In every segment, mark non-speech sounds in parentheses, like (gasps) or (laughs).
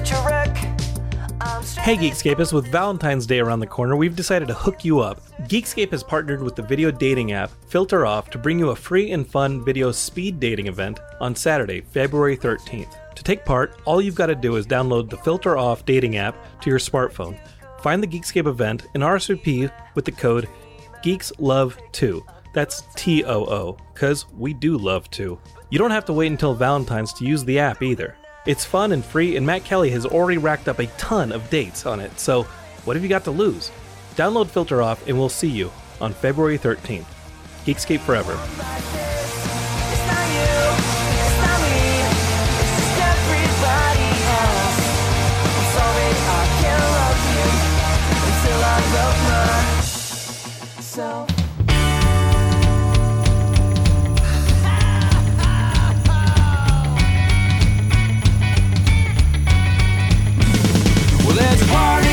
Hey Geekscapists, with Valentine's Day around the corner, we've decided to hook you up. Geekscape has partnered with the video dating app Filter Off to bring you a free and fun video speed dating event on Saturday, February 13th. To take part, all you've got to do is download the Filter Off dating app to your smartphone. Find the Geekscape event and RSVP with the code GeeksLove2. That's T O O, because we do love to. You don't have to wait until Valentine's to use the app either. It's fun and free, and Matt Kelly has already racked up a ton of dates on it, so what have you got to lose? Download Filter Off, and we'll see you on February 13th. Geekscape Forever. It's Well, there's a party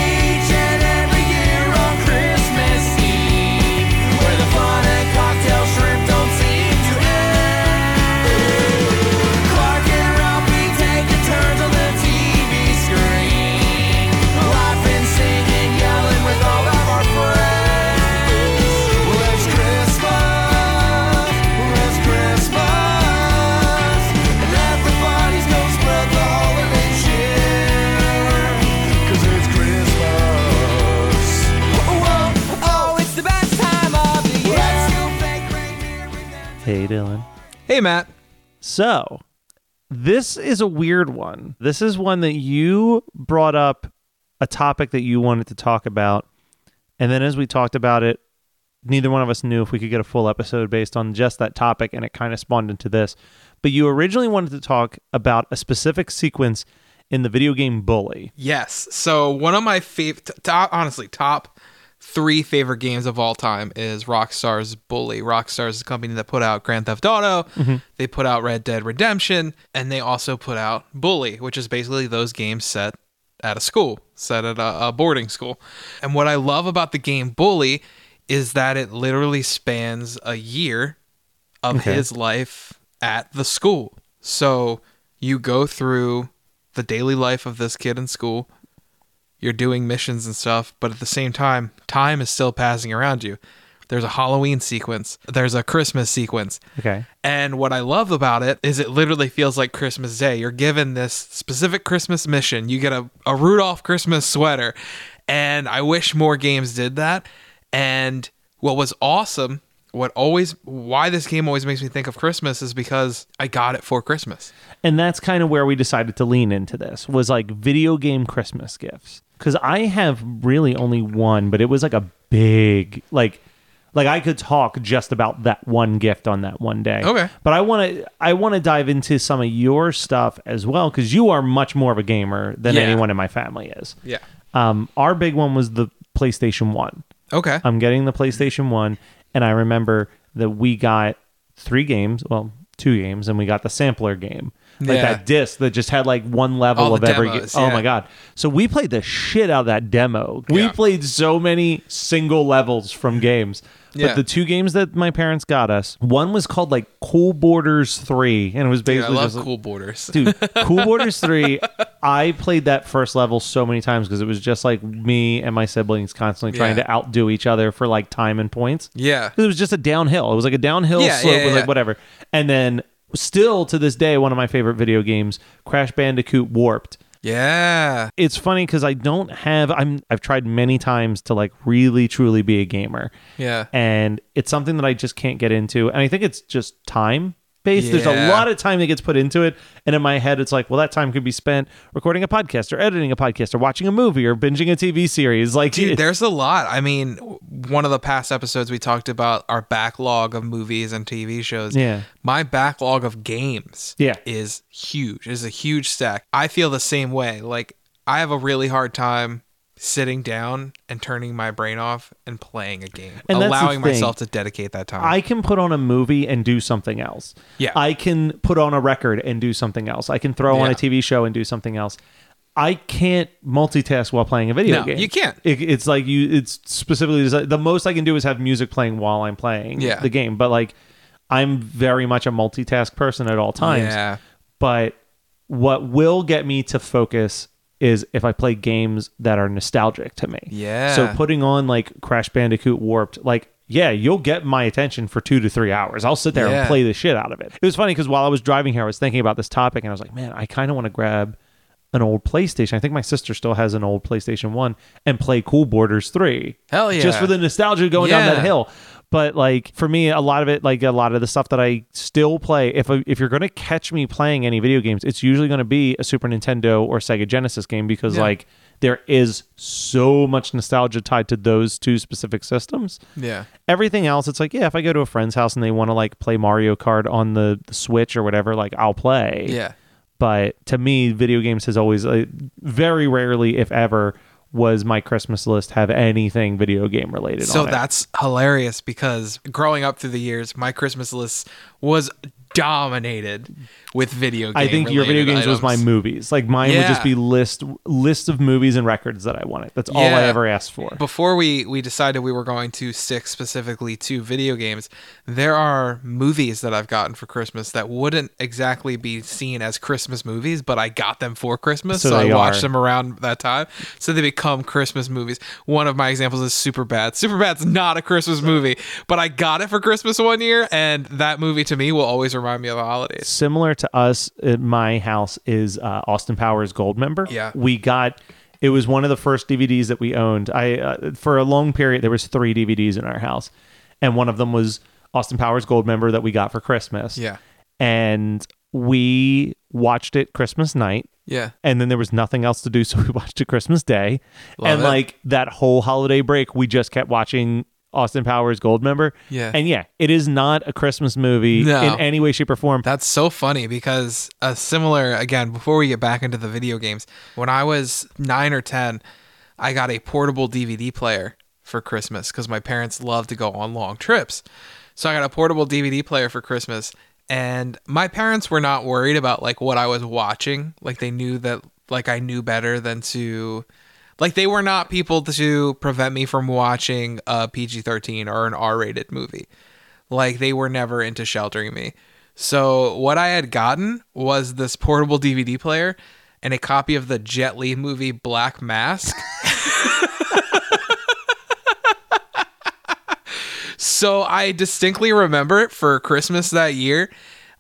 Hey, Matt. So, this is a weird one. This is one that you brought up a topic that you wanted to talk about. And then as we talked about it, neither one of us knew if we could get a full episode based on just that topic. And it kind of spawned into this. But you originally wanted to talk about a specific sequence in the video game Bully. Yes. So one of my favorite, honestly, top three favorite games of all time is Rockstar's Bully. Rockstar is the company that put out Grand Theft Auto. Mm-hmm. They put out Red Dead Redemption, and they also put out Bully, which is basically those games set at a school, set at a, a boarding school. And what I love about the game Bully is that it literally spans a year of Okay. his life at the school. So you go through the daily life of this kid in school. You're doing missions and stuff, but at the same time, time is still passing around you. There's a Halloween sequence, there's a Christmas sequence. Okay. And what I love about it is it literally feels like Christmas Day. You're given this specific Christmas mission. You get a, a Rudolph Christmas sweater. And I wish more games did that. And what was awesome, what always, why this game always makes me think of Christmas is because I got it for Christmas. and that's kind of where we decided to lean into this was like video game christmas gifts because i have really only one but it was like a big like like i could talk just about that one gift on that one day Okay. but i want to i want to dive into some of your stuff as well because you are much more of a gamer than Yeah. anyone in my family is Yeah. um our big one was the playstation 1 Okay. I'm getting the PlayStation 1 and I remember that we got three games, well, two games and we got the sampler game. Like Yeah. that disc that just had like one level All of every demos, game. Oh yeah. my god. So we played the shit out of that demo. We Yeah. played so many single levels from games. But Yeah. the two games that my parents got us, one was called like Cool Borders 3 and it was Dude, I basically love just like- Cool Borders. Dude, (laughs) Cool Borders 3, I played that first level so many times because it was just like me and my siblings constantly trying to outdo each other for like time and points. Yeah. It was just a downhill. It was like a downhill slope yeah, with yeah. like whatever. And then still to this day one of my favorite video games, Crash Bandicoot Warped. Yeah. It's funny because I don't have I'm I've tried many times to like really truly be a gamer. Yeah. And it's something that I just can't get into. And I think it's just time based. There's a lot of time that gets put into it. And in my head, it's like, well, that time could be spent recording a podcast or editing a podcast or watching a movie or binging a TV series. Like, Dude, there's a lot. I mean, one of the past episodes we talked about our backlog of movies and TV shows. Yeah. My backlog of games Yeah. is huge. Is a huge stack. I feel the same way. Like I have a really hard time sitting down and turning my brain off and playing a game. And allowing myself to dedicate that time. I can put on a movie and do something else. Yeah. I can put on a record and do something else. I can throw on a TV show and do something else. I can't multitask while playing a video No, game. you can't. It, it's like you. It's specifically desi- the most I can do is have music playing while I'm playing Yeah. the game. But like, I'm very much a multitask person at all times. Yeah. But what will get me to focus is if I play games that are nostalgic to me. Yeah. So putting on like Crash Bandicoot Warped, like yeah, you'll get my attention for two to three hours. I'll sit there Yeah. and play the shit out of it. It was funny because while I was driving here, I was thinking about this topic and I was like, man, I kind of want to grab an old PlayStation. I think my sister still has an old PlayStation 1 and play Cool Borders 3. Hell yeah. Just for the nostalgia going down that hill. But like for me, a lot of it, like a lot of the stuff that I still play, if if you're gonna catch me playing any video games, it's usually gonna be a Super Nintendo or Sega Genesis game because Yeah. like there is so much nostalgia tied to those two specific systems. yeah. Everything else, it's like yeah, if I go to a friend's house and they want to like play Mario Kart on the, the Switch or whatever, like I'll play. Yeah. But to me, video games has always uh, very rarely, if ever, was my Christmas list have anything video game related. So on it. that's hilarious because growing up through the years, my Christmas list was dominated with video. games. I think your video games was my movies. Like mine would just be list list of movies and records that I wanted. That's all I ever asked for. Before we we decided we were going to stick specifically to video games, there are movies that I've gotten for Christmas that wouldn't exactly be seen as Christmas movies, but I got them for Christmas, So so, I watched are. them around that time. So they become Christmas movies. One of my examples is Superbad. Superbad's not a Christmas movie, but I got it for Christmas one year, and that movie to me will always remind me of the holidays. Similar to us at my house is uh, Austin Powers Gold Member. Yeah. we got. It was one of the first DVDs that we owned. I uh, for a long period there was three DVDs in our house, and one of them was Austin Powers Gold Member that we got for Christmas. Yeah. and we watched it Christmas night. Yeah. and then there was nothing else to do, (laughs) so we watched it Christmas Day. Love and it. like that whole holiday break, we just kept watching Austin Powers Gold member. Yeah. And yeah, it is not a Christmas movie No. in any way, shape, or form. That's so funny because a similar again before we get back into the video games, when I was 9 or 10, I got a portable DVD player for Christmas cuz my parents love to go on long trips. So I got a portable DVD player for Christmas and my parents were not worried about like what I was watching. Like they knew that like I knew better than to like they were not people to prevent me from watching a PG-13 or an R-rated movie. Like they were never into sheltering me. So what I had gotten was this portable DVD player and a copy of the Jet Li movie Black Mask. (laughs) so I distinctly remember it for Christmas that year.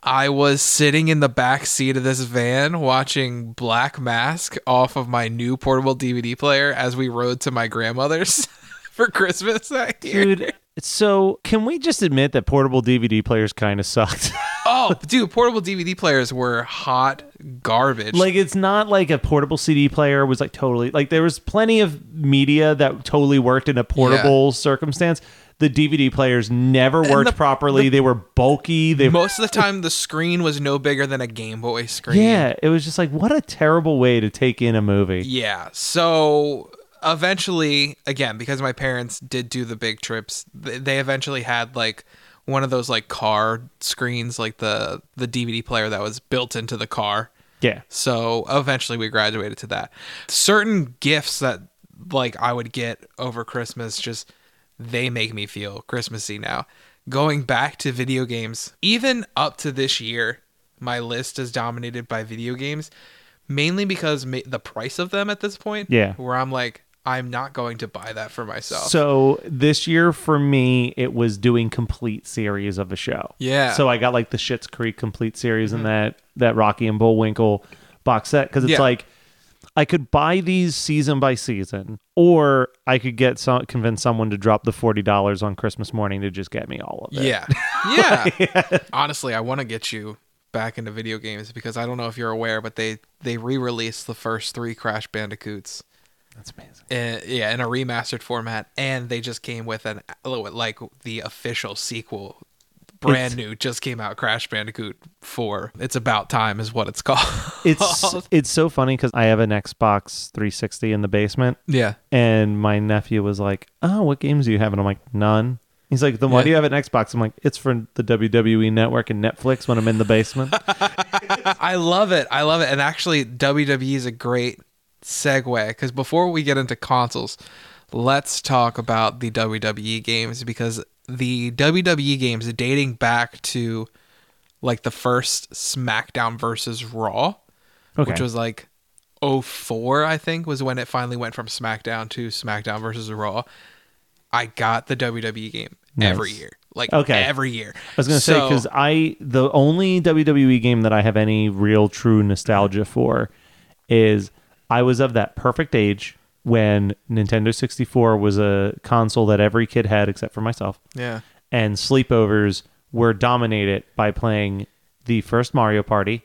I was sitting in the back seat of this van watching Black Mask off of my new portable DVD player as we rode to my grandmother's (laughs) for Christmas that year. Dude, so can we just admit that portable DVD players kind of sucked? (laughs) Oh, dude, portable DVD players were hot garbage. like it's not like a portable CD player was like totally like there was plenty of media that totally worked in a portable circumstance. The DVD players never worked the- properly. they were bulky. They most of the time, the screen was no bigger than a Game Boy screen. Yeah, it was just like what a terrible way to take in a movie. Yeah. So eventually, again, because my parents did do the big trips, they eventually had like one of those like car screens, like the the DVD player that was built into the car. Yeah. So eventually we graduated to that. Certain gifts that like I would get over Christmas just they make me feel Christmassy now. Going back to video games, even up to this year, my list is dominated by video games mainly because ma- the price of them at this point Yeah. where I'm like I'm not going to buy that for myself. So this year for me, it was doing complete series of a show. Yeah. Mm-hmm. So I got like the Schitt's Creek complete series and that that Rocky and Bullwinkle box set because it's Yeah. like I could buy these season by season, or I could get some convince someone to drop the forty dollars on Christmas morning to just get me all of it. yeah. (laughs) Yeah. (laughs) Honestly, I want to get you back into video games because I don't know if you're aware, but they they re-released the first 3 Crash Bandicoots. That's amazing. in, yeah, in a remastered format, and they just came with an like the official sequel, brand It's- new, just came out, Crash Bandicoot Four. It's about time, is what it's (laughs) called. It's it's so funny because I have an Xbox 360 in the basement, yeah, and my nephew was like, "Oh, what games do you have?" And I'm like, "None." He's like, "Then why Yeah. do you have an Xbox?" I'm like, "It's for the WWE Network and Netflix when I'm in the basement." (laughs) I love it. I love it, and actually, WWE is a great segue because before we get into consoles, let's talk about the WWE games because the WWE games dating back to like the first SmackDown versus Raw. Okay. which was like 04 I think was when it finally went from SmackDown to SmackDown versus Raw. I got the WWE game every year. Like Okay. every year. I was gonna say because I the only WWE game that I have any real true nostalgia for is I was of that perfect age when Nintendo 64 was a console that every kid had except for myself, Yeah. and sleepovers were dominated by playing the first Mario Party,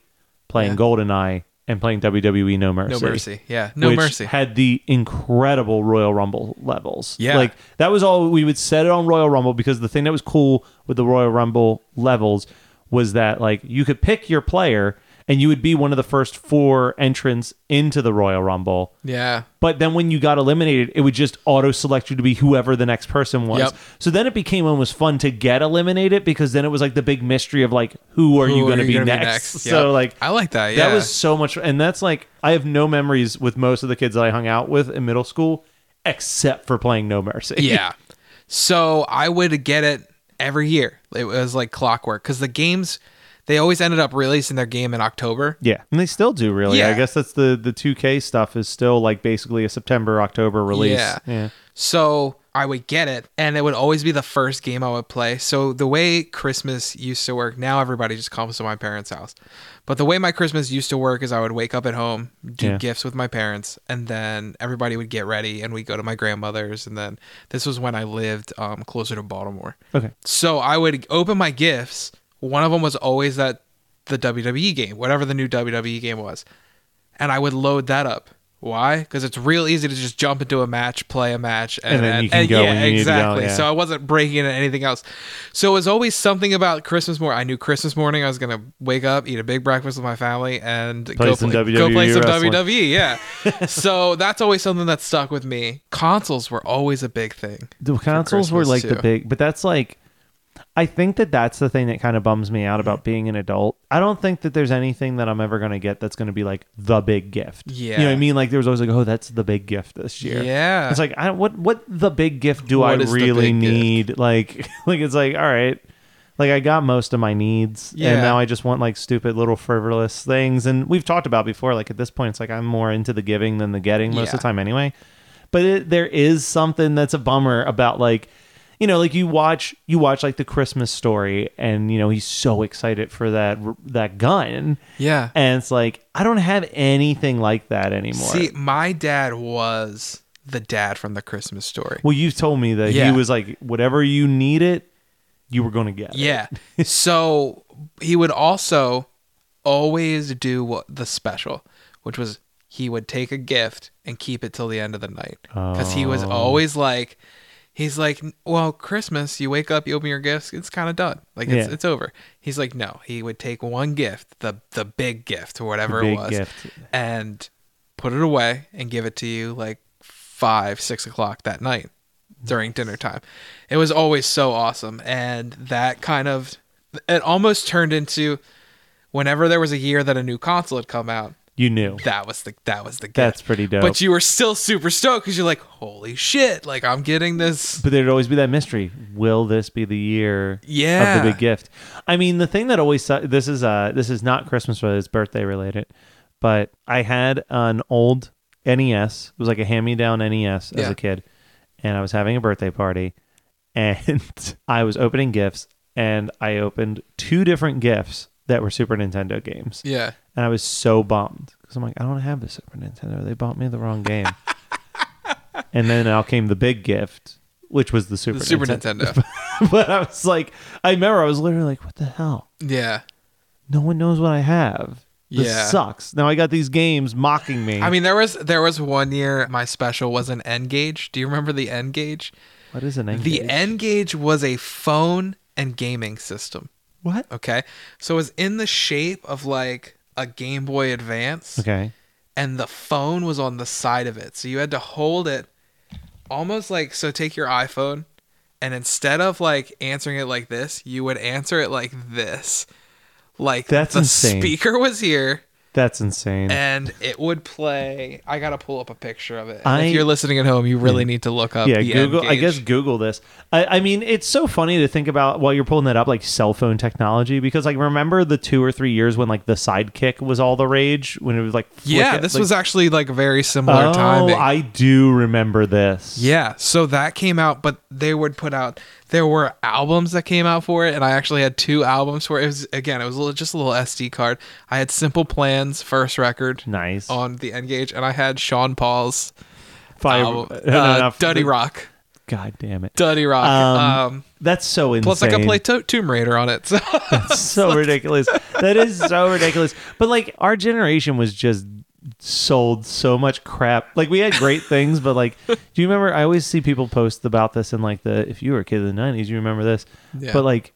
playing Yeah. GoldenEye, and playing WWE No Mercy. No mercy. Yeah. No which mercy. Had the incredible Royal Rumble levels. Yeah. Like that was all we would set it on Royal Rumble because the thing that was cool with the Royal Rumble levels was that like you could pick your player and you would be one of the first four entrants into the Royal Rumble. yeah. But then when you got eliminated, it would just auto select you to be whoever the next person was. Yep. So then it became almost fun to get eliminated because then it was like the big mystery of like who are Who you going to be next? next? (laughs) So like I like that. Yeah. that was so much, and that's like I have no memories with most of the kids that I hung out with in middle school, except for playing No Mercy. yeah. (laughs) So I would get it every year. It was like clockwork because the games they always ended up releasing their game in October. yeah, and they still do really. I guess that's the the two K stuff is still like basically a September October release. Yeah. yeah. So I would get it, and it would always be the first game I would play. So the way Christmas used to work, now everybody just comes to my parents' house. But the way my Christmas used to work is I would wake up at home, do Yeah. gifts with my parents, and then everybody would get ready, and we'd go to my grandmother's. And then this was when I lived um, closer to Baltimore. Okay. So I would open my gifts. One of them was always that the WWE game, whatever the new WWE game was, and I would load that up. Why? Because it's real easy to just jump into a match, play a match, and, And then you can go yeah, when you need to go, exactly. yeah. So I wasn't breaking into anything else. So it was always something about Christmas morning. I knew Christmas morning I was gonna wake up, eat a big breakfast with my family, and go some play, WWE go play some wrestling. WWE. Yeah. (laughs) so that's always something that stuck with me. Consoles were always a big thing. The consoles were like the big, but that's like, I think that that's the thing that kind of bums me out about mm-hmm. being an adult. I don't think that there's anything that I'm ever going to get that's going to be like the big gift. Yeah. you know what I mean? Like there was always like, oh, that's the big gift this year. Yeah. it's like I don't, what what the big gift do What I really big gift? need? (laughs) Like like it's like all right. Like I got most of my needs, Yeah. and now I just want like stupid little frivolous things. And we've talked about before. Like at this point, it's like I'm more into the giving than the getting most of the time, anyway but it, there is something that's a bummer about like you know like you watch you watch like the christmas story and you know he's so excited for that that gun Yeah. and it's like i don't have anything like that anymore See, my dad was the dad from the Christmas story. well you've told me that Yeah. he was like whatever you needed you were going to get it. Yeah. (laughs) so he would also always do what the special, which was he would take a gift and keep it till the end of the night because he was Oh. always like he's like well christmas you wake up you open your gifts it's kind of done like it's, Yeah. it's over he's like no he would take one gift the the big gift or whatever it was gift. and put it away and give it to you like five six o'clock that night during dinner time it was always so awesome and that kind of it almost turned into whenever there was a year that a new console had come out you knew that was the that was the gift. That's pretty dope. But you were still super stoked because you're like, holy shit! Like I'm getting this. but there'd always be that mystery will this be the year Yeah. of the big gift i mean the thing that always su- this is uh this is not christmas related it's birthday related but i had an old NES. It was like a hand me down NES as Yeah. a kid, and I was having a birthday party, (laughs) and I was opening gifts, and I opened two different gifts that were Super Nintendo games, Yeah. and I was so bummed because I'm like, I don't have the Super Nintendo. They bought me the wrong game. (laughs) and then out came the big gift, which was the Super The Super Ninten- Nintendo. (laughs) but I was like, I remember I was literally like, what the hell? yeah. No one knows what I have. This Yeah. sucks. Now I got these games mocking me. I mean, there was there was one year my special was an N-Gage. Do you remember the N-Gage? what is an N The? N-Gage was a phone and gaming system. What? Okay, so it was in the shape of like a Game Boy Advance, Okay. and the phone was on the side of it. So you had to hold it almost like so. Take your iPhone, and instead of like answering it like this, you would answer it like this. Like That's the insane. speaker was here. That's insane. and it would play. I gotta pull up a picture of it. I- if you're listening at home, you really need to look up. yeah, the Google. I guess Google this. I, I mean, it's so funny to think about while you're pulling that up, like cell phone technology, because like remember the two or three years when like the Sidekick was all the rage when it was like Yeah, it, this like- was actually like very similar oh, time. oh, timing. I do remember this. yeah, so that came out, but they would put out. There were albums that came out for it, and I actually had two albums for it. It was again, it was a little, just a little SD card. I had Simple Plans first record Nice. on the N-Gage, and I had Sean Paul's Fire. album, (laughs) uh, Dutty Rock. God damn it. Dutty Rock. Um, Um, That's so insane. plus, I could play to- Tomb Raider on it. So (laughs) so ridiculous. That is so ridiculous. But like our generation was just sold so much crap. Like we had great things, but like (laughs) do you remember I always see people post about this in like the if you were a kid in the nineties, you remember this. Yeah. But like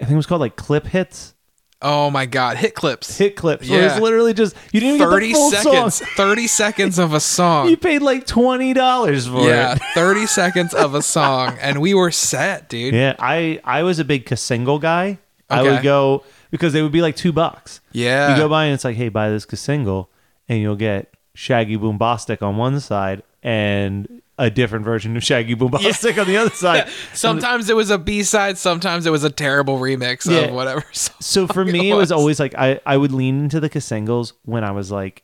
I think it was called like clip hits. Oh my god, hit clips. Hit clips. Where it was literally just you didn't even get 30 the full seconds. song. 30 seconds of a song. (laughs) You paid like twenty dollars for it. yeah, 30 seconds of a song (laughs) and we were set, dude. Yeah, I I was a big single guy. I would go because they would be like two bucks. Yeah. You go by and it's like, hey, buy this single, and you'll get Shaggy Boombastic on one side and a different version of Shaggy (laughs) Boombastic on the other side. (laughs) Sometimes it was a B-side, sometimes it was a terrible remix Yeah. of whatever. (laughs) So for me, it was always like I, I would lean into the singles when I was like,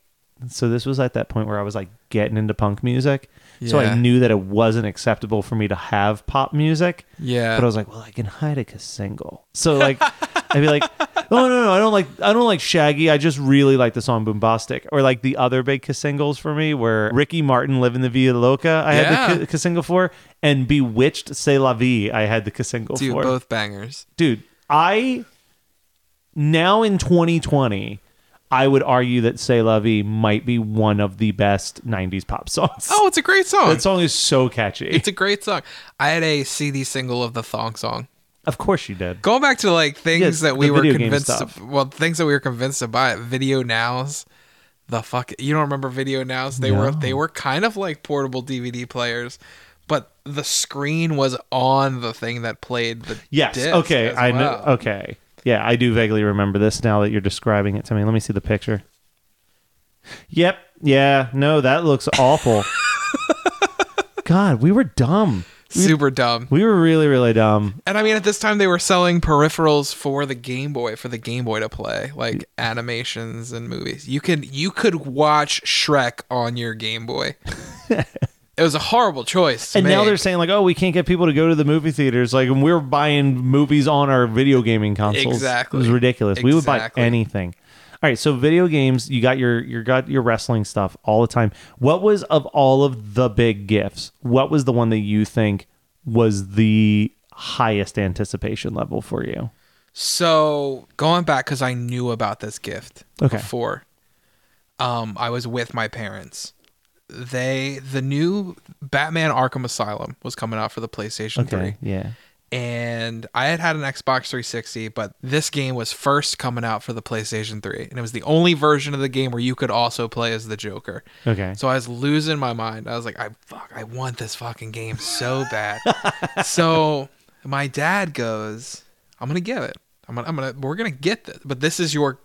so this was at that point where I was like getting into punk music. So I Yeah. knew that it wasn't acceptable for me to have pop music. Yeah. But I was like, well, I can hide a single. So like, I'd be like, (laughs) oh no, no, I don't like, I don't like Shaggy. I just really like the song Boombastic. Or like the other big singles for me were Ricky Martin, "Live in the Via Loca." I Yeah. had the single for, and B*Witched, "C'est la Vie." I had the single for. Dude, for both bangers. dude i now in 2020 i would argue that C'est la Vie might be one of the best 90s pop songs Oh, it's a great song. that song is so catchy It's a great song. I had a CD single of the thong song. of course you did Going back to like things that we were convinced to, well, things that we were convinced to buy. Video Nows. The fuck you don't remember Video Nows? They were they were kind of like portable DVD players, but the screen was on the thing that played the yes okay i know okay yeah i do vaguely remember this now that you're describing it to me. Let me see the picture. Yep. Yeah. No that looks awful. (laughs) God we were dumb. Super dumb. we were really really dumb. And I mean, at this time, they were selling peripherals for the Game Boy for the Game Boy to play, like animations and movies. You could you could watch Shrek on your Game Boy. (laughs) it was a horrible choice. And now make. they're saying like, oh, we can't get people to go to the movie theaters. Like, and we're buying movies on our video gaming consoles. Exactly. it was ridiculous. We would buy anything. All right, so video games, you got your you got your wrestling stuff all the time. What was of all of the big gifts? What was the one that you think was the highest anticipation level for you? So going back because I knew about this gift Okay. before. Um, I was with my parents. They the new Batman Arkham Asylum was coming out for the PlayStation Okay, 3. yeah. and I had had an Xbox 360, but this game was first coming out for the PlayStation 3, and it was the only version of the game where you could also play as the Joker. Okay. So I was losing my mind. I was like, I fuck, I want this fucking game so bad. (laughs) so my dad goes, I'm gonna give it. I'm gonna, I'm gonna, we're gonna get this, but this is your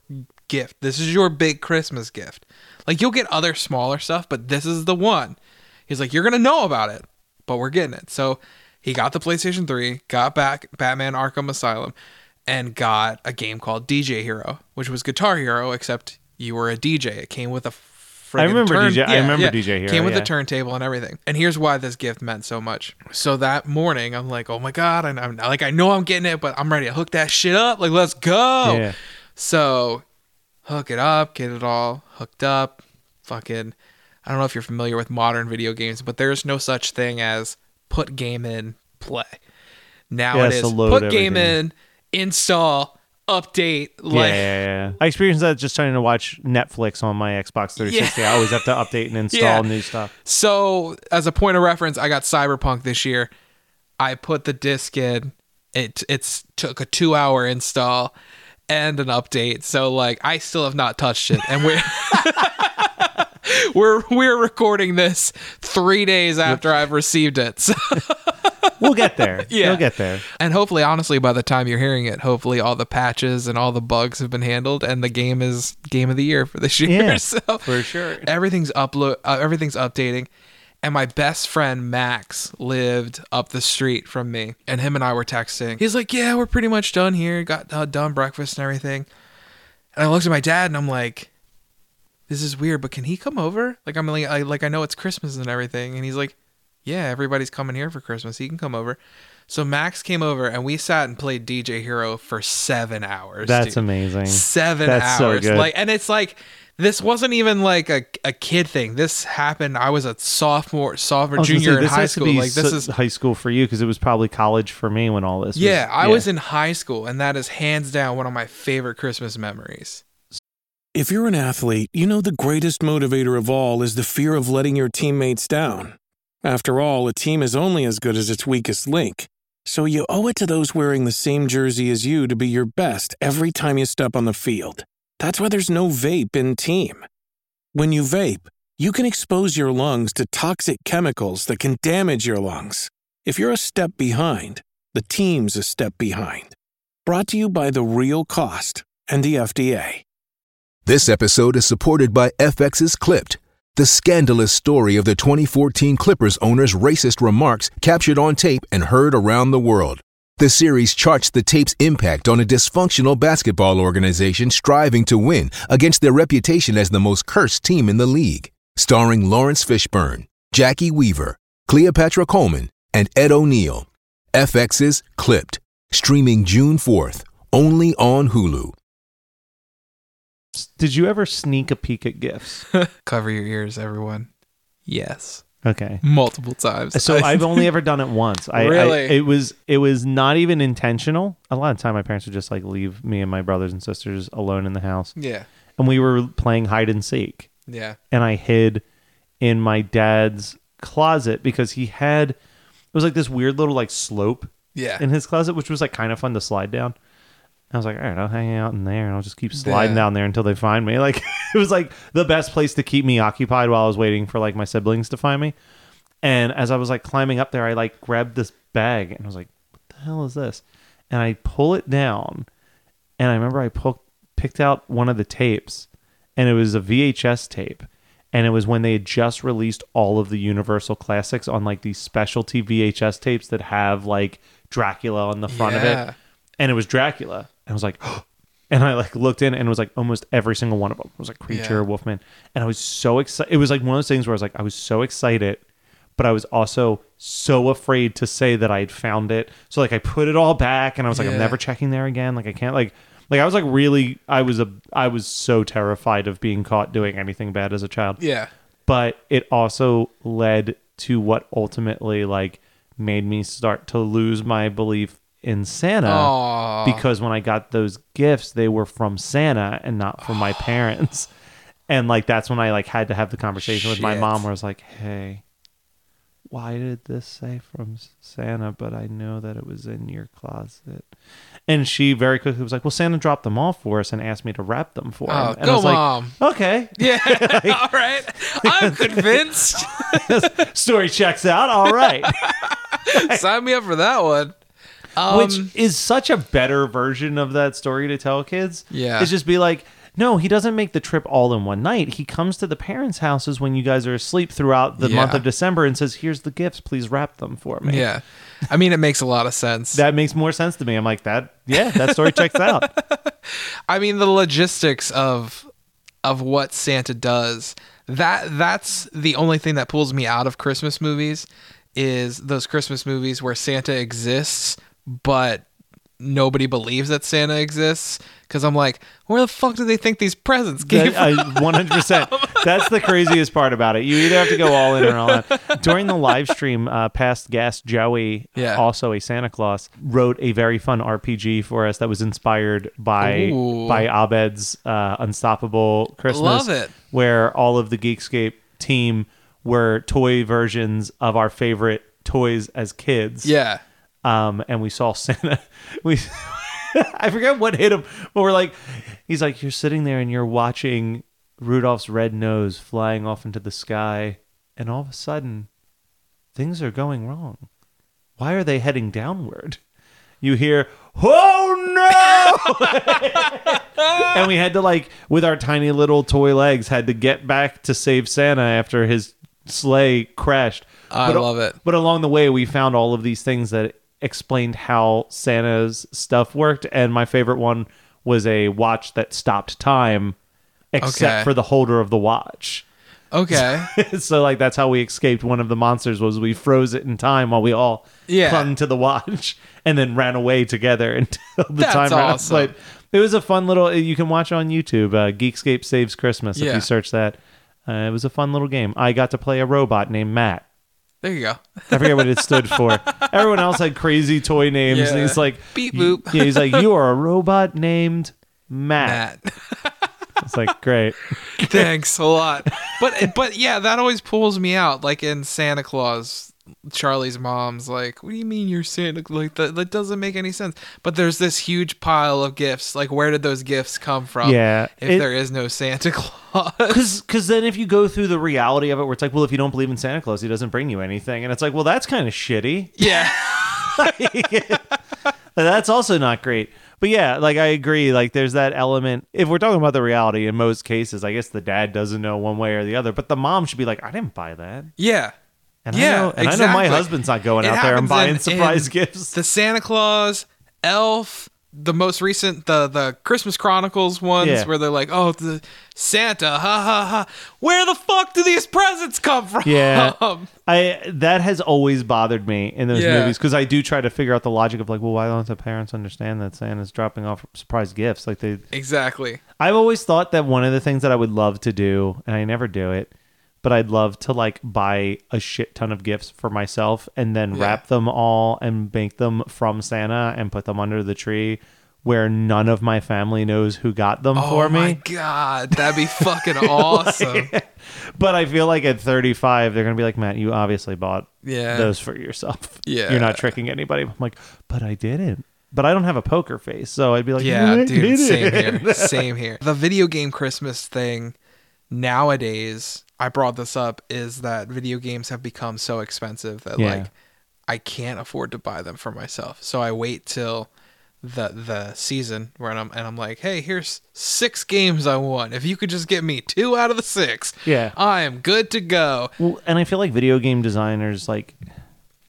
gift. This is your big Christmas gift. Like you'll get other smaller stuff, but this is the one. He's like, you're gonna know about it, but we're getting it. So he got the PlayStation 3, got back Batman Arkham Asylum, and got a game called DJ Hero, which was Guitar Hero, except you were a DJ. It came with a friggin' I remember turn- DJ I remember DJ Hero, Came with yeah. the turntable and everything. And here's why this gift meant so much. So that morning, I'm like, oh my god, and I'm like, I know I'm getting it, but I'm ready to hook that shit up. Like, let's go. Yeah. So hook it up, get it all hooked up. Fucking, I don't know if you're familiar with modern video games, but there's no such thing as put game in, play. Now Yeah, it's is put game everything. in, install, update. Yeah, Like, yeah, yeah. I experienced that just trying to watch Netflix on my Xbox 360. I always have to update and (laughs) install Yeah. new stuff. So, as a point of reference, I got Cyberpunk this year. I put the disc in. It it's took a two hour install and an update. So, like, I still have not touched it, and we're (laughs) we're we're recording this three days after I've received it. So, (laughs) We'll get there. (laughs) Yeah. We'll get there. and hopefully, honestly, by the time you're hearing it, hopefully all the patches and all the bugs have been handled, and the game is game of the year for this year. Yeah, so for sure. everything's upload uh, everything's updating and my best friend max lived up the street from me and him and i were texting. He's like yeah we're pretty much done here. Got uh, done breakfast and everything. And i looked at my dad and i'm like this is weird but can he come over? Like i'm like I, like i know it's christmas and everything. And he's like yeah everybody's coming here for christmas. He can come over. So max came over and we sat and played dj hero for seven hours That's dude. amazing. seven That's so hours. good. Like, and it's like this wasn't even like a, a kid thing. This happened. I was a sophomore, sophomore, I was gonna junior say, in this high school. Like this so- is high school for you because it was probably college for me when all this. was- yeah. I was in high school, and that is hands down one of my favorite Christmas memories. If you're an athlete, you know the greatest motivator of all is the fear of letting your teammates down. After all, a team is only as good as its weakest link. So you owe it to those wearing the same jersey as you to be your best every time you step on the field. That's why there's no vape in team. When you vape, you can expose your lungs to toxic chemicals that can damage your lungs. If you're a step behind, the team's a step behind. Brought to you by The Real Cost and the FDA. This episode is supported by FX's Clipped, the scandalous story of the 2014 Clippers owner's racist remarks captured on tape and heard around the world. The series charts the tape's impact on a dysfunctional basketball organization striving to win against their reputation as the most cursed team in the league. Starring Laurence Fishburne, Jacki Weaver, Cleopatra Coleman, and Ed O'Neill. FX's Clipped, streaming June 4th, only on Hulu. Did you ever sneak a peek at gifts? (laughs) Cover your ears, everyone. Yes, Okay. multiple times. So (laughs) I've only ever done it once. I, I- Really? it was it was not even intentional. A lot of time, my parents would just like leave me and my brothers and sisters alone in the house, yeah, and we were playing hide and seek. yeah, and I hid in my dad's closet because he had it was like this weird little like slope yeah. in his closet, which was like kind of fun to slide down. I was like, all right, I'll hang out in there and I'll just keep sliding Yeah. down there until they find me. (laughs) Like it was like the best place to keep me occupied while I was waiting for like my siblings to find me. And as I was like climbing up there, I like grabbed this bag and I was like, what the hell is this? And I pull it down and I remember I picked out one of the tapes and it was a VHS tape. And it was when they had just released all of the Universal classics on like these specialty VHS tapes that have like Dracula on the front of Yeah. And it was Dracula. And I was like, (gasps) and I like looked in and it was like almost every single one of them. It was like Creature, Yeah. Wolfman. And I was so excited. It was like one of those things where I was like, I was so excited, but I was also so afraid to say that I'd found it. So like I put it all back and I was like, I'm never checking there again. Like I can't like like I was like really I was a I was so terrified of being caught doing anything bad as a child. yeah. But it also led to what ultimately like made me start to lose my belief in Santa Aw. because when I got those gifts, they were from Santa and not from my (sighs) parents. And like that's when I like had to have the conversation with my mom where I was like, "Hey, why did this say from Santa but I know that it was in your closet?" And she very quickly was like, "Well, Santa dropped them off for us and asked me to wrap them for oh, him." Oh, and I go, was like, Mom. "Okay." (laughs) Yeah. (laughs) All right. I'm convinced. (laughs) Story checks out. All right. Sign me up for that one. Um, Which is such a better version of that story to tell kids. Yeah. Is just be like, no, he doesn't make the trip all in one night. He comes to the parents' houses when you guys are asleep throughout the month of December and says, here's the gifts. Please wrap them for me. yeah. I mean, it makes a lot of sense. That makes more sense to me. I'm like, that, yeah, that story checks (laughs) out. I mean, the logistics of of what Santa does. that that's the only thing that pulls me out of Christmas movies is those Christmas movies where Santa exists, but nobody believes that Santa exists. Because I'm like, where the fuck do they think these presents came from? I- 100%. (laughs) That's the craziest part about it. You either have to go all in or all out. During the live stream, uh, past guest Joey, Yeah. also a Santa Claus, wrote a very fun RPG for us that was inspired by Ooh. by Abed's uh, Unstoppable Christmas. Love it. Where all of the Geekscape team were toy versions of our favorite toys as kids. yeah. Um, and we saw (laughs) Santa. We, (laughs) I forget what hit him, but we're like, he's like, you're sitting there and you're watching Rudolph's red nose flying off into the sky, and all of a sudden, things are going wrong. Why are they heading downward? You hear, oh no! (laughs) and we had to like, with our tiny little toy legs, had to get back to save Santa after his sleigh crashed. I But- love it. but along the way, we found all of these things that explained how Santa's stuff worked. And my favorite one was a watch that stopped time, except Okay. for the holder of the watch. Okay. (laughs) so, like, that's how we escaped one of the monsters. Was we froze it in time while we all Yeah. clung to the watch (laughs) and then ran away together (laughs) until the That's time ran out. awesome. But it was a fun little. You can watch on YouTube. Uh, Geekscape saves Christmas. If you search that, uh, it was a fun little game. I got to play a robot named Matt. There you go. I forget what it stood for. (laughs) Everyone else had crazy toy names. And he's like, Beep boop. Yeah, he's like, you are a robot named Matt. Matt. (laughs) It's like, great. Thanks a lot. But but yeah, that always pulls me out. Like in Santa Claus, Charlie's mom's like, "What do you mean you're Santa?" Like that, that doesn't make any sense. But there's this huge pile of gifts. Like, where did those gifts come from? Yeah, if it- there is no Santa Claus. Because cause then if you go through the reality of it, where it's like, well, if you don't believe in Santa Claus, he doesn't bring you anything. And it's like, well, that's kind of shitty. yeah, (laughs) (laughs) That's also not great. But yeah, like I agree. Like there's that element. If we're talking about the reality, in most cases, I guess the dad doesn't know one way or the other, but the mom should be like, I didn't buy that. yeah. And Yeah, I know, and I know my husband's not going It out there and buying in- surprise in (laughs) gifts. The Santa Claus, Elf, the most recent, the the Christmas Chronicles ones, Yeah. where they're like, "Oh, the Santa, ha ha ha." Where the fuck do these presents come from? Yeah. (laughs) Um, I that has always bothered me in those Yeah. movies because I do try to figure out the logic of like, well, why don't the parents understand that Santa's dropping off surprise gifts? Like they, exactly. I've always thought that one of the things that I would love to do, and I never do it, but I'd love to like buy a shit ton of gifts for myself and then Yeah. wrap them all and make them from Santa and put them under the tree where none of my family knows who got them Oh for me. Oh my god, that'd be fucking (laughs) awesome. (laughs) But I feel like at 35, they're going to be like, Matt, you obviously bought Yeah. those for yourself. Yeah. (laughs) You're not tricking anybody. I'm like, but I didn't. But I don't have a poker face. So I'd be like, Yeah, dude, same didn't." here. Same here. The video game Christmas thing nowadays, I brought this up, is that video games have become so expensive that Yeah. like I can't afford to buy them for myself. So I wait till the the season where I'm and I'm like, hey, here's six games I want. If you could just get me two out of the six, Yeah. I am good to go. Well, and I feel like video game designers, like,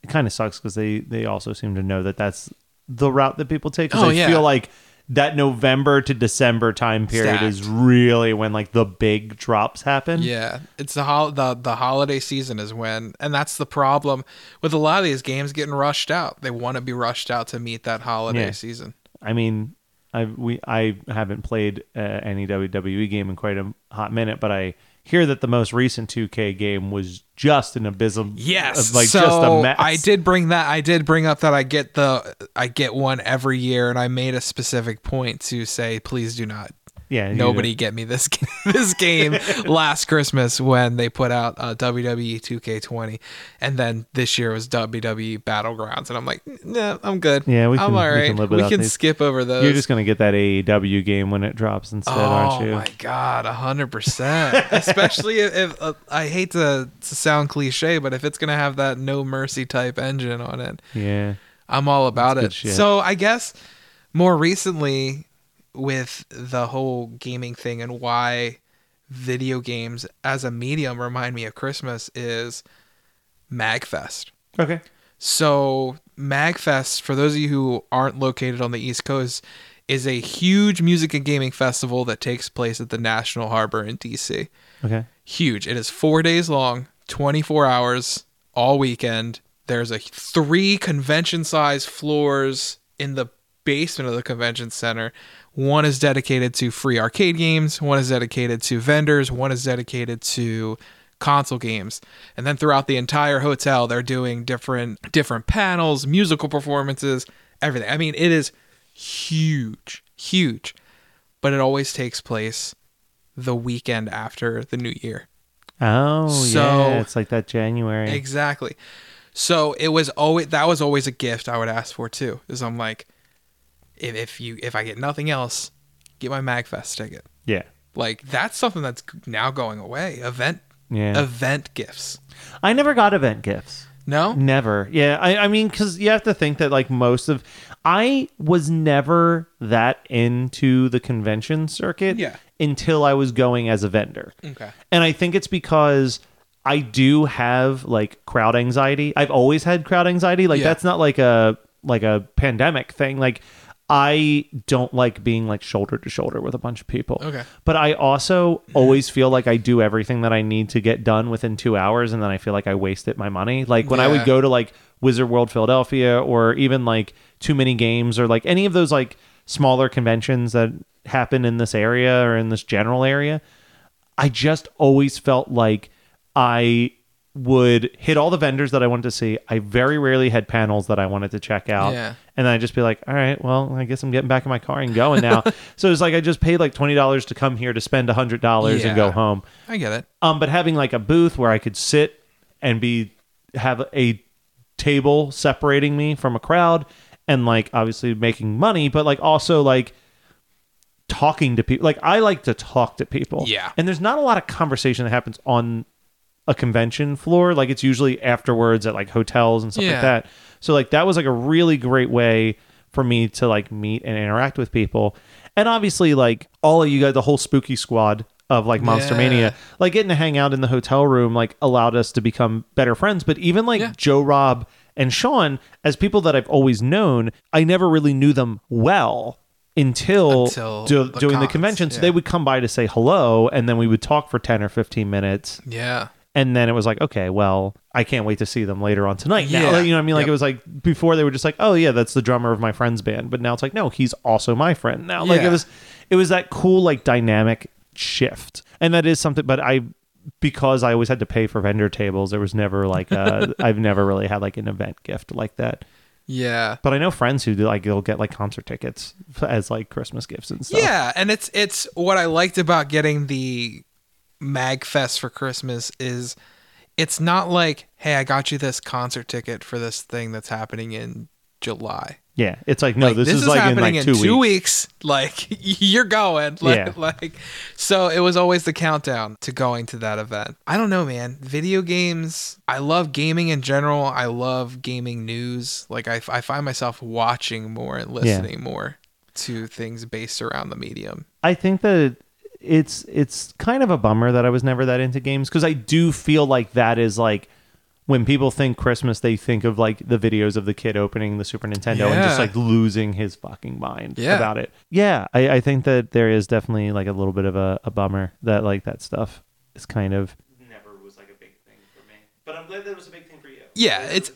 it kind of sucks because they, they also seem to know that that's the route that people take. Because Oh, I yeah. feel like that November to December time period is really when like the big drops happen. Yeah, it's the hol- the the holiday season is when, and that's the problem with a lot of these games getting rushed out. They want to be rushed out to meet that holiday Yeah. season. I mean, I we I haven't played uh, any WWE game in quite a hot minute, but I hear that the most recent 2K game was just an abysm. Yes, like so just a mess. I did bring that. I did bring up that I get the I get one every year, and I made a specific point to say, please do not. Yeah, Nobody get me this game, (laughs) this game last Christmas when they put out uh, WWE 2K20, and then this year was WWE Battlegrounds, and I'm like, nah, I'm good. Yeah, we I'm can- all we can we can skip over those. You're just gonna get that AEW game when it drops instead, oh aren't you? Oh my god, hundred percent. (laughs) Especially if, if uh, I hate to, to sound cliche, but if it's gonna have that no mercy type engine on it, Yeah. I'm all about That's it. So I guess more recently with the whole gaming thing and why video games as a medium remind me of Christmas is Magfest. Okay. So Magfest, for those of you who aren't located on the East Coast, is a huge music and gaming festival that takes place at the National Harbor in DC. Okay. huge. It is four days long, 24 hours, all weekend. There's a three convention size floors in the basement of the convention center. One is dedicated to free arcade games, one is dedicated to vendors, one is dedicated to console games. And then throughout the entire hotel they're doing different different panels, musical performances, everything. I mean, it is huge, huge. But it always takes place the weekend after the new year. Oh, So- yeah. It's like that January. Exactly. So it was always that was always a gift I would ask for too. Is I'm like, if, if you if I get nothing else, get my Magfest ticket. yeah. Like that's something that's now going away. Event Yeah. event gifts. I never got event gifts. No. Never. Yeah. I, I mean, because you have to think that, like, most of. I was never that into the convention circuit Yeah. until I was going as a vendor. Okay. And I think it's because I do have, like, crowd anxiety. I've always had crowd anxiety. Like, Yeah. that's not like a. Like a pandemic thing. Like, I don't like being like shoulder to shoulder with a bunch of people. Okay. But I also mm-hmm. always feel like I do everything that I need to get done within two hours, and then I feel like I wasted my money. Like when I would go to like Wizard World Philadelphia, or even like Too Many Games, or like any of those like smaller conventions that happen in this area or in this general area, I just always felt like I would hit all the vendors that I wanted to see. I very rarely had panels that I wanted to check out. Yeah. And then I'd just be like, all right, well, I guess I'm getting back in my car and going now. (laughs) so it's like I just paid like $20 to come here to spend $100 and go home. I get it. Um, but having like a booth where I could sit and be have a table separating me from a crowd and like obviously making money, but like also like talking to people. Like I like to talk to people. Yeah. And there's not a lot of conversation that happens on a convention floor. Like it's usually afterwards at like hotels and stuff Yeah. like that. So like that was like a really great way for me to like meet and interact with people. And obviously like all of you guys, the whole spooky squad of like Monster Yeah. Mania, like getting to hang out in the hotel room like allowed us to become better friends. But even like Yeah. Joe Rob and Sean, as people that I've always known, I never really knew them well until, Until do- the doing the convention. So yeah. they would come by to say hello, and then we would talk for 10 or 15 minutes. Yeah. And then it was like, okay, well, I can't wait to see them later on tonight. Now, Yeah. You know what I mean? Like Yep. it was like before they were just like, oh yeah, that's the drummer of my friend's band. But now it's like, no, he's also my friend now. Like it Yeah. was, it was that cool like dynamic shift, and that is something. But I, because I always had to pay for vendor tables, there was never like uh, a, (laughs) I've never really had like an event gift like that. Yeah. But I know friends who do like they'll get like concert tickets as like Christmas gifts and stuff. Yeah, and it's it's what I liked about getting the Magfest for Christmas is it's not like, hey, I got you this concert ticket for this thing that's happening in July. yeah. It's like no, Like, this, is, like in like two, weeks. (laughs) Like (laughs) you're going. (laughs) Like, Yeah. like so it was always the countdown to going to that event. I don't know, man. Video games. I love gaming in general. I love gaming news. Like I, I find myself watching more and listening more to things based around the medium. I think that it's it's kind of a bummer that I was never that into games because I do feel like that is like when people think Christmas, they think of like the videos of the kid opening the Super Nintendo and just like losing his fucking mind Yeah. about it. Yeah, I, I think that there is definitely like a little bit of a, a bummer that like that stuff is kind of never was like a big thing for me. But I'm glad that it was a big thing for you. Yeah, it's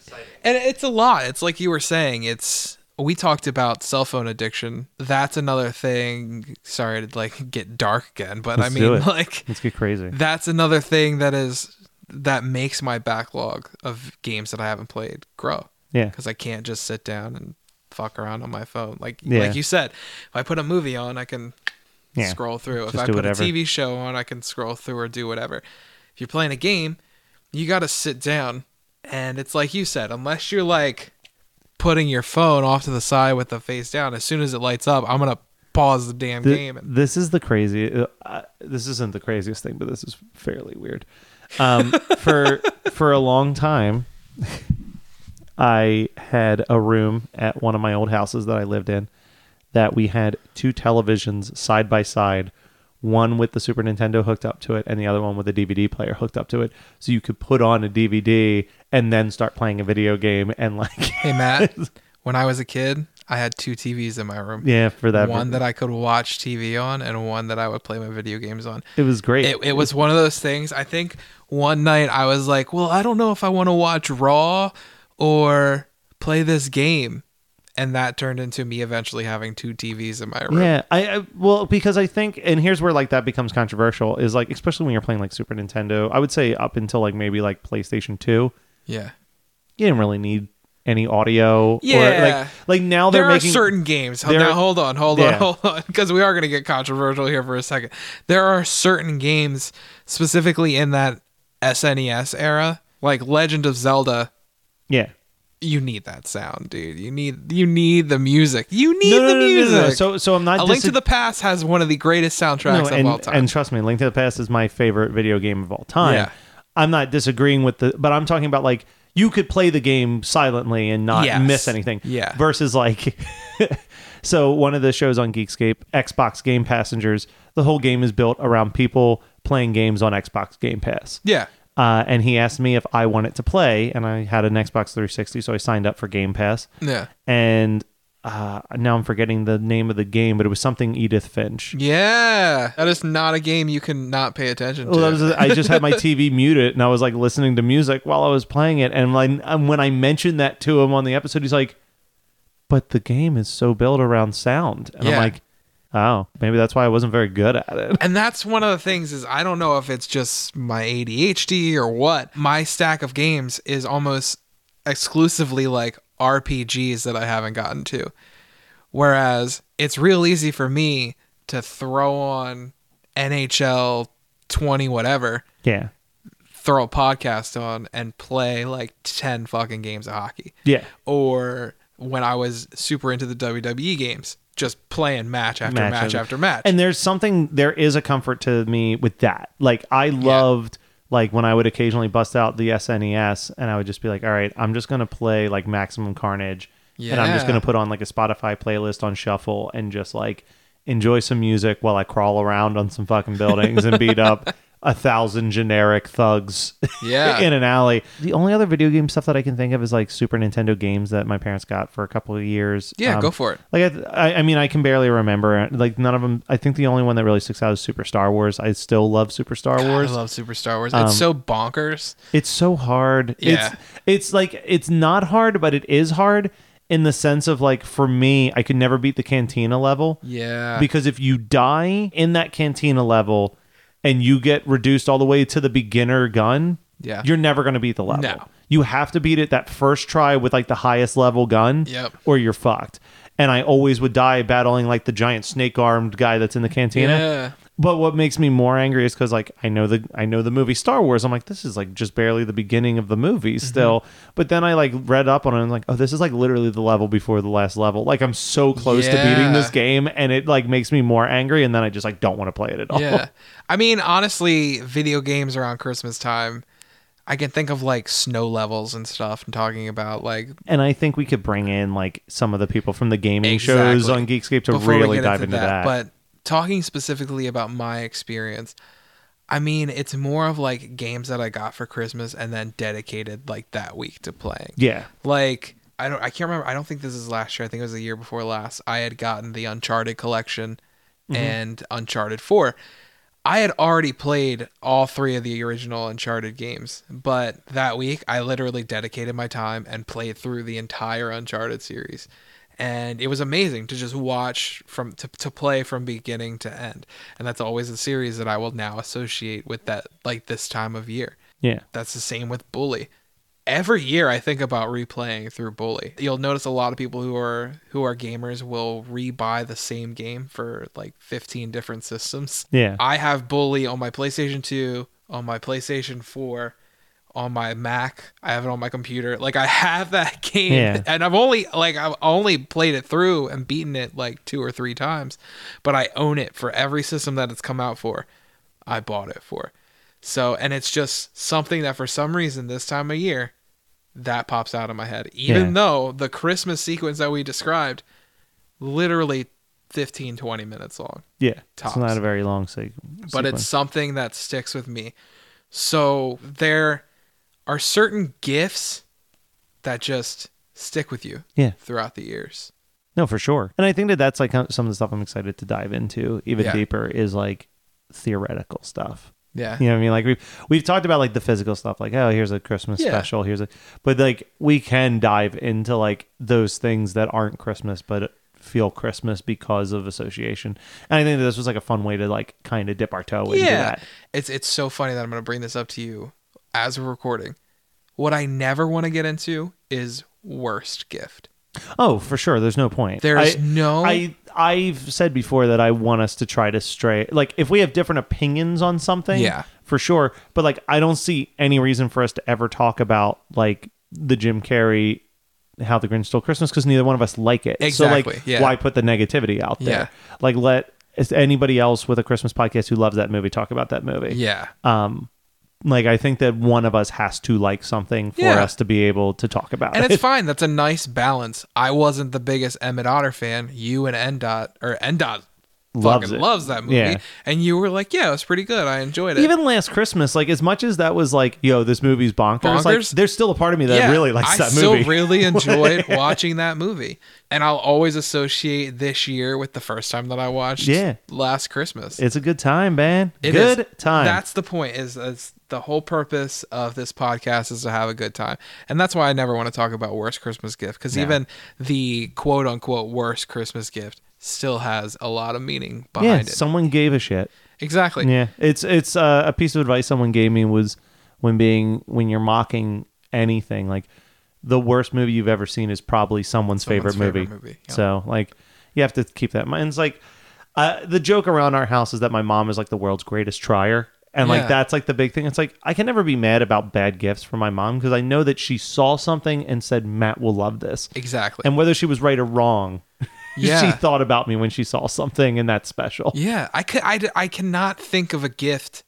and it's a lot. It's like you were saying. It's we talked about cell phone addiction. That's another thing. Sorry to like get dark again, but Let's I mean like Let's get crazy. that's another thing that is that makes my backlog of games that I haven't played grow Yeah. because I can't just sit down and fuck around on my phone. Like Yeah. like you said, if I put a movie on, I can Yeah. scroll through. Just If I put whatever. a TV show on, I can scroll through or do whatever. If you're playing a game, you got to sit down, and it's like you said, unless you're like putting your phone off to the side with the face down, as soon as it lights up, I'm gonna pause the damn Th- game. And, This is the crazy. Uh, this isn't the craziest thing, but this is fairly weird. Um, (laughs) for for a long time, I had a room at one of my old houses that I lived in that we had two televisions side by side, one with the Super Nintendo hooked up to it, and the other one with a DVD player hooked up to it, so you could put on a DVD and then start playing a video game and like hey Matt, (laughs) when I was a kid, I had two TVs in my room. Yeah, for that. one that I could watch TV on and one that I would play my video games on. it was great. It, it was one of those things. I think one night I was like, well, I don't know if I want to watch Raw or play this game. And that turned into me eventually having two TVs in my room. Yeah, I, I well because I think, and here's where like that becomes controversial is like especially when you're playing like Super Nintendo. I would say up until like maybe like PlayStation Two, Yeah. you didn't really need any audio. Or, Yeah. like like now they're There are making certain games. now, hold on, hold Yeah. on, hold on, because we are going to get controversial here for a second. There are certain games, specifically in that SNES era, like Legend of Zelda. yeah. You need that sound, dude. You need you need the music. You need No, no, the no, music. So so I'm not A Link to the Past has one of the greatest soundtracks No, of and, all time. and trust me, Link to the Past is my favorite video game of all time. Yeah. I'm not disagreeing with the, but I'm talking about like you could play the game silently and not Yes. miss anything. Yeah. Versus like, (laughs) so one of the shows on Geekscape, Xbox Game Passengers, the whole game is built around people playing games on Xbox Game Pass. yeah, Uh, and he asked me if I wanted to play, and I had an Xbox 360, so I signed up for Game Pass. yeah, And uh, now I'm forgetting the name of the game, but it was something Edith Finch. yeah. That is not a game you can not pay attention to. Well, that was, I just had my (laughs) TV muted and I was like listening to music while I was playing it. And like and when I mentioned that to him on the episode, he's like, "But the game is so built around sound," and Yeah. I'm like, "Oh, maybe that's why I wasn't very good at it." And that's one of the things is I don't know if it's just my ADHD or what. My stack of games is almost exclusively like RPGs that I haven't gotten to. Whereas it's real easy for me to throw on NHL 20 whatever, Yeah, throw a podcast on and play like 10 fucking games of hockey. yeah, Or when I was super into the WWE games, just playing match after Match match, after- after match. And there's something, there is a comfort to me with that. Like I loved. Like when I would occasionally bust out the SNES and I would just be like, all right, I'm just going to play like Maximum Carnage and I'm just going to put on like a Spotify playlist on shuffle and just like enjoy some music while I crawl around on some fucking buildings and beat up a thousand generic thugs Yeah. (laughs) in an alley. The only other video game stuff that I can think of is like Super Nintendo games that my parents got for a couple of years. Yeah, Um, go for it. Like I, I, I mean, I can barely remember. Like none of them. I think the only one that really sticks out is Super Star Wars. I still love Super Star Wars. I love Super Star Wars. Um, It's so bonkers. It's so hard. Yeah. It's it's like it's not hard, but it is hard in the sense of like for me, I could never beat the cantina level. Yeah. Because if you die in that cantina level and you get reduced all the way to the beginner gun, Yeah. you're never going to beat the level. No. You have to beat it that first try with like the highest level gun Yep. or you're fucked. And I always would die battling like the giant snake armed guy that's in the cantina. Yeah. But what makes me more angry is because like I know the I know the movie Star Wars. I'm like, this is like just barely the beginning of the movie Mm-hmm. still. But then I like read up on it and I'm like, oh, this is like literally the level before the last level. Like I'm so close to beating this game, and it like makes me more angry, and then I just like don't want to play it at all. Yeah. (laughs) I mean, honestly, video games around Christmas time, I can think of like snow levels and stuff and talking about like And I think we could bring in like some of the people from the gaming shows on Geekscape to before really dive into that. But talking specifically about my experience, I mean, it's more of like games that I got for Christmas and then dedicated like that week to playing. yeah, Like I don't I can't remember I don't think this is last year. I think it was the year before last. I had gotten the Uncharted collection mm-hmm. and Uncharted 4. I had already played all three of the original Uncharted games, but that week I literally dedicated my time and played through the entire Uncharted series. And it was amazing to just watch from to, to play from beginning to end. And that's always a series that I will now associate with that like this time of year. yeah, That's the same with Bully. Every year I think about replaying through Bully. You'll notice a lot of people who are who are gamers will rebuy the same game for like 15 different systems. yeah. I have Bully on my PlayStation 2, on my PlayStation 4, on my Mac. I have it on my computer. Like I have that (laughs) game Yeah. and I've only like I've only played it through and beaten it like two or three times, but I own it for every system that it's come out for. I bought it for. So, and it's just something that for some reason this time of year that pops out of my head. Even Yeah. though the Christmas sequence that we described literally 15 20 minutes long yeah. Tops. It's not a very long se- but it's something that sticks with me. So there are certain gifts that just stick with you Yeah. throughout the years. No, for sure. And I think that that's like some of the stuff I'm excited to dive into even Yeah. deeper is like theoretical stuff. Yeah. You know what I mean? Like we've we've talked about like the physical stuff, like oh here's a Christmas Yeah. special, here's a but like we can dive into like those things that aren't Christmas but feel Christmas because of association. And I think that this was like a fun way to like kind of dip our toe into yeah. that. It's it's so funny that I'm going to bring this up to you as we're recording. What I never want to get into is worst gift. Oh, for sure. There's no point. There's I- no- I I've said before that I want us to try to stray like if we have different opinions on something, Yeah. for sure. But like I don't see any reason for us to ever talk about like the Jim Carrey how the Grinch stole Christmas because neither one of us like it. So Exactly, like yeah. why put the negativity out there? Yeah. Like let is anybody else with a Christmas podcast who loves that movie talk about that movie. Yeah. Um like I think that one of us has to like something for Yeah. us to be able to talk about And it. it's (laughs) fine. That's a nice balance. I wasn't the biggest Emmett Otter fan. You and Ndot or Ndot Loves fucking it. loves that movie. Yeah. And you were like, yeah, it was pretty good. I enjoyed it. Even last Christmas, like as much as that was like, yo, this movie's bonkers. Like, Bonkers? there's still a part of me that yeah, really likes I that movie. I still really (laughs) enjoyed watching that movie. And I'll always associate this year with the first time that I watched Yeah. last Christmas. it's a good time, man. It good is. time. That's the point. Is that's the whole purpose of this podcast is to have a good time, and that's why I never want to talk about worst Christmas gift because even the quote unquote worst Christmas gift still has a lot of meaning yeah. behind it. Someone gave a shit. exactly. Yeah, it's it's uh, a piece of advice someone gave me was when being when you're mocking anything like the worst movie you've ever seen is probably someone's, Someone's favorite movie. favorite movie, yeah. So like you have to keep that in mind. It's like uh, the joke around our house is that my mom is like the world's greatest trier. And like Yeah. that's like the big thing. It's like I can never be mad about bad gifts from my mom because I know that she saw something and said Matt will love this. Exactly. And whether she was right or wrong, (laughs) she thought about me when she saw something and that's special. yeah, I could. I, I cannot think of a gift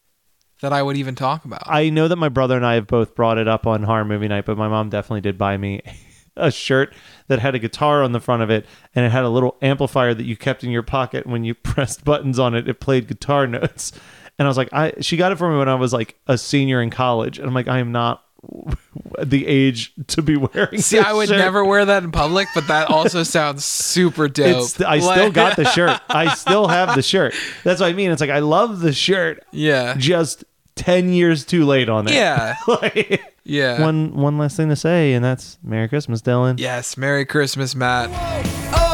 that I would even talk about. I know that my brother and I have both brought it up on horror movie night, but my mom definitely did buy me (laughs) a shirt that had a guitar on the front of it and it had a little amplifier that you kept in your pocket when you (laughs) pressed buttons on it it played guitar (laughs) notes and i was like i she got it for me when i was like a senior in college and i'm like i am not (laughs) the age to be wearing See, this I would shirt. never wear that in public, but that also sounds super dope. it's, I still got the (laughs) shirt. I still have the shirt. That's what I mean. It's like I love the shirt, yeah, just ten years too late on it. yeah, (laughs) Like, yeah. one one last thing to say, and that's Merry Christmas, Dylan. Yes, Merry Christmas, Matt. Oh,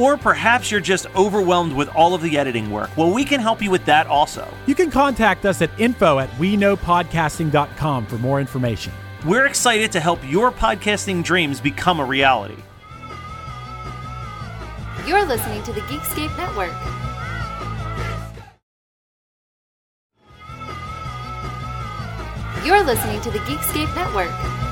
Or perhaps you're just overwhelmed with all of the editing work. Well, we can help you with that also. You can contact us at info at we knowpodcasting.com for more information. We're excited to help your podcasting dreams become a reality. You're listening to the Geekscape Network. You're listening to the Geekscape Network.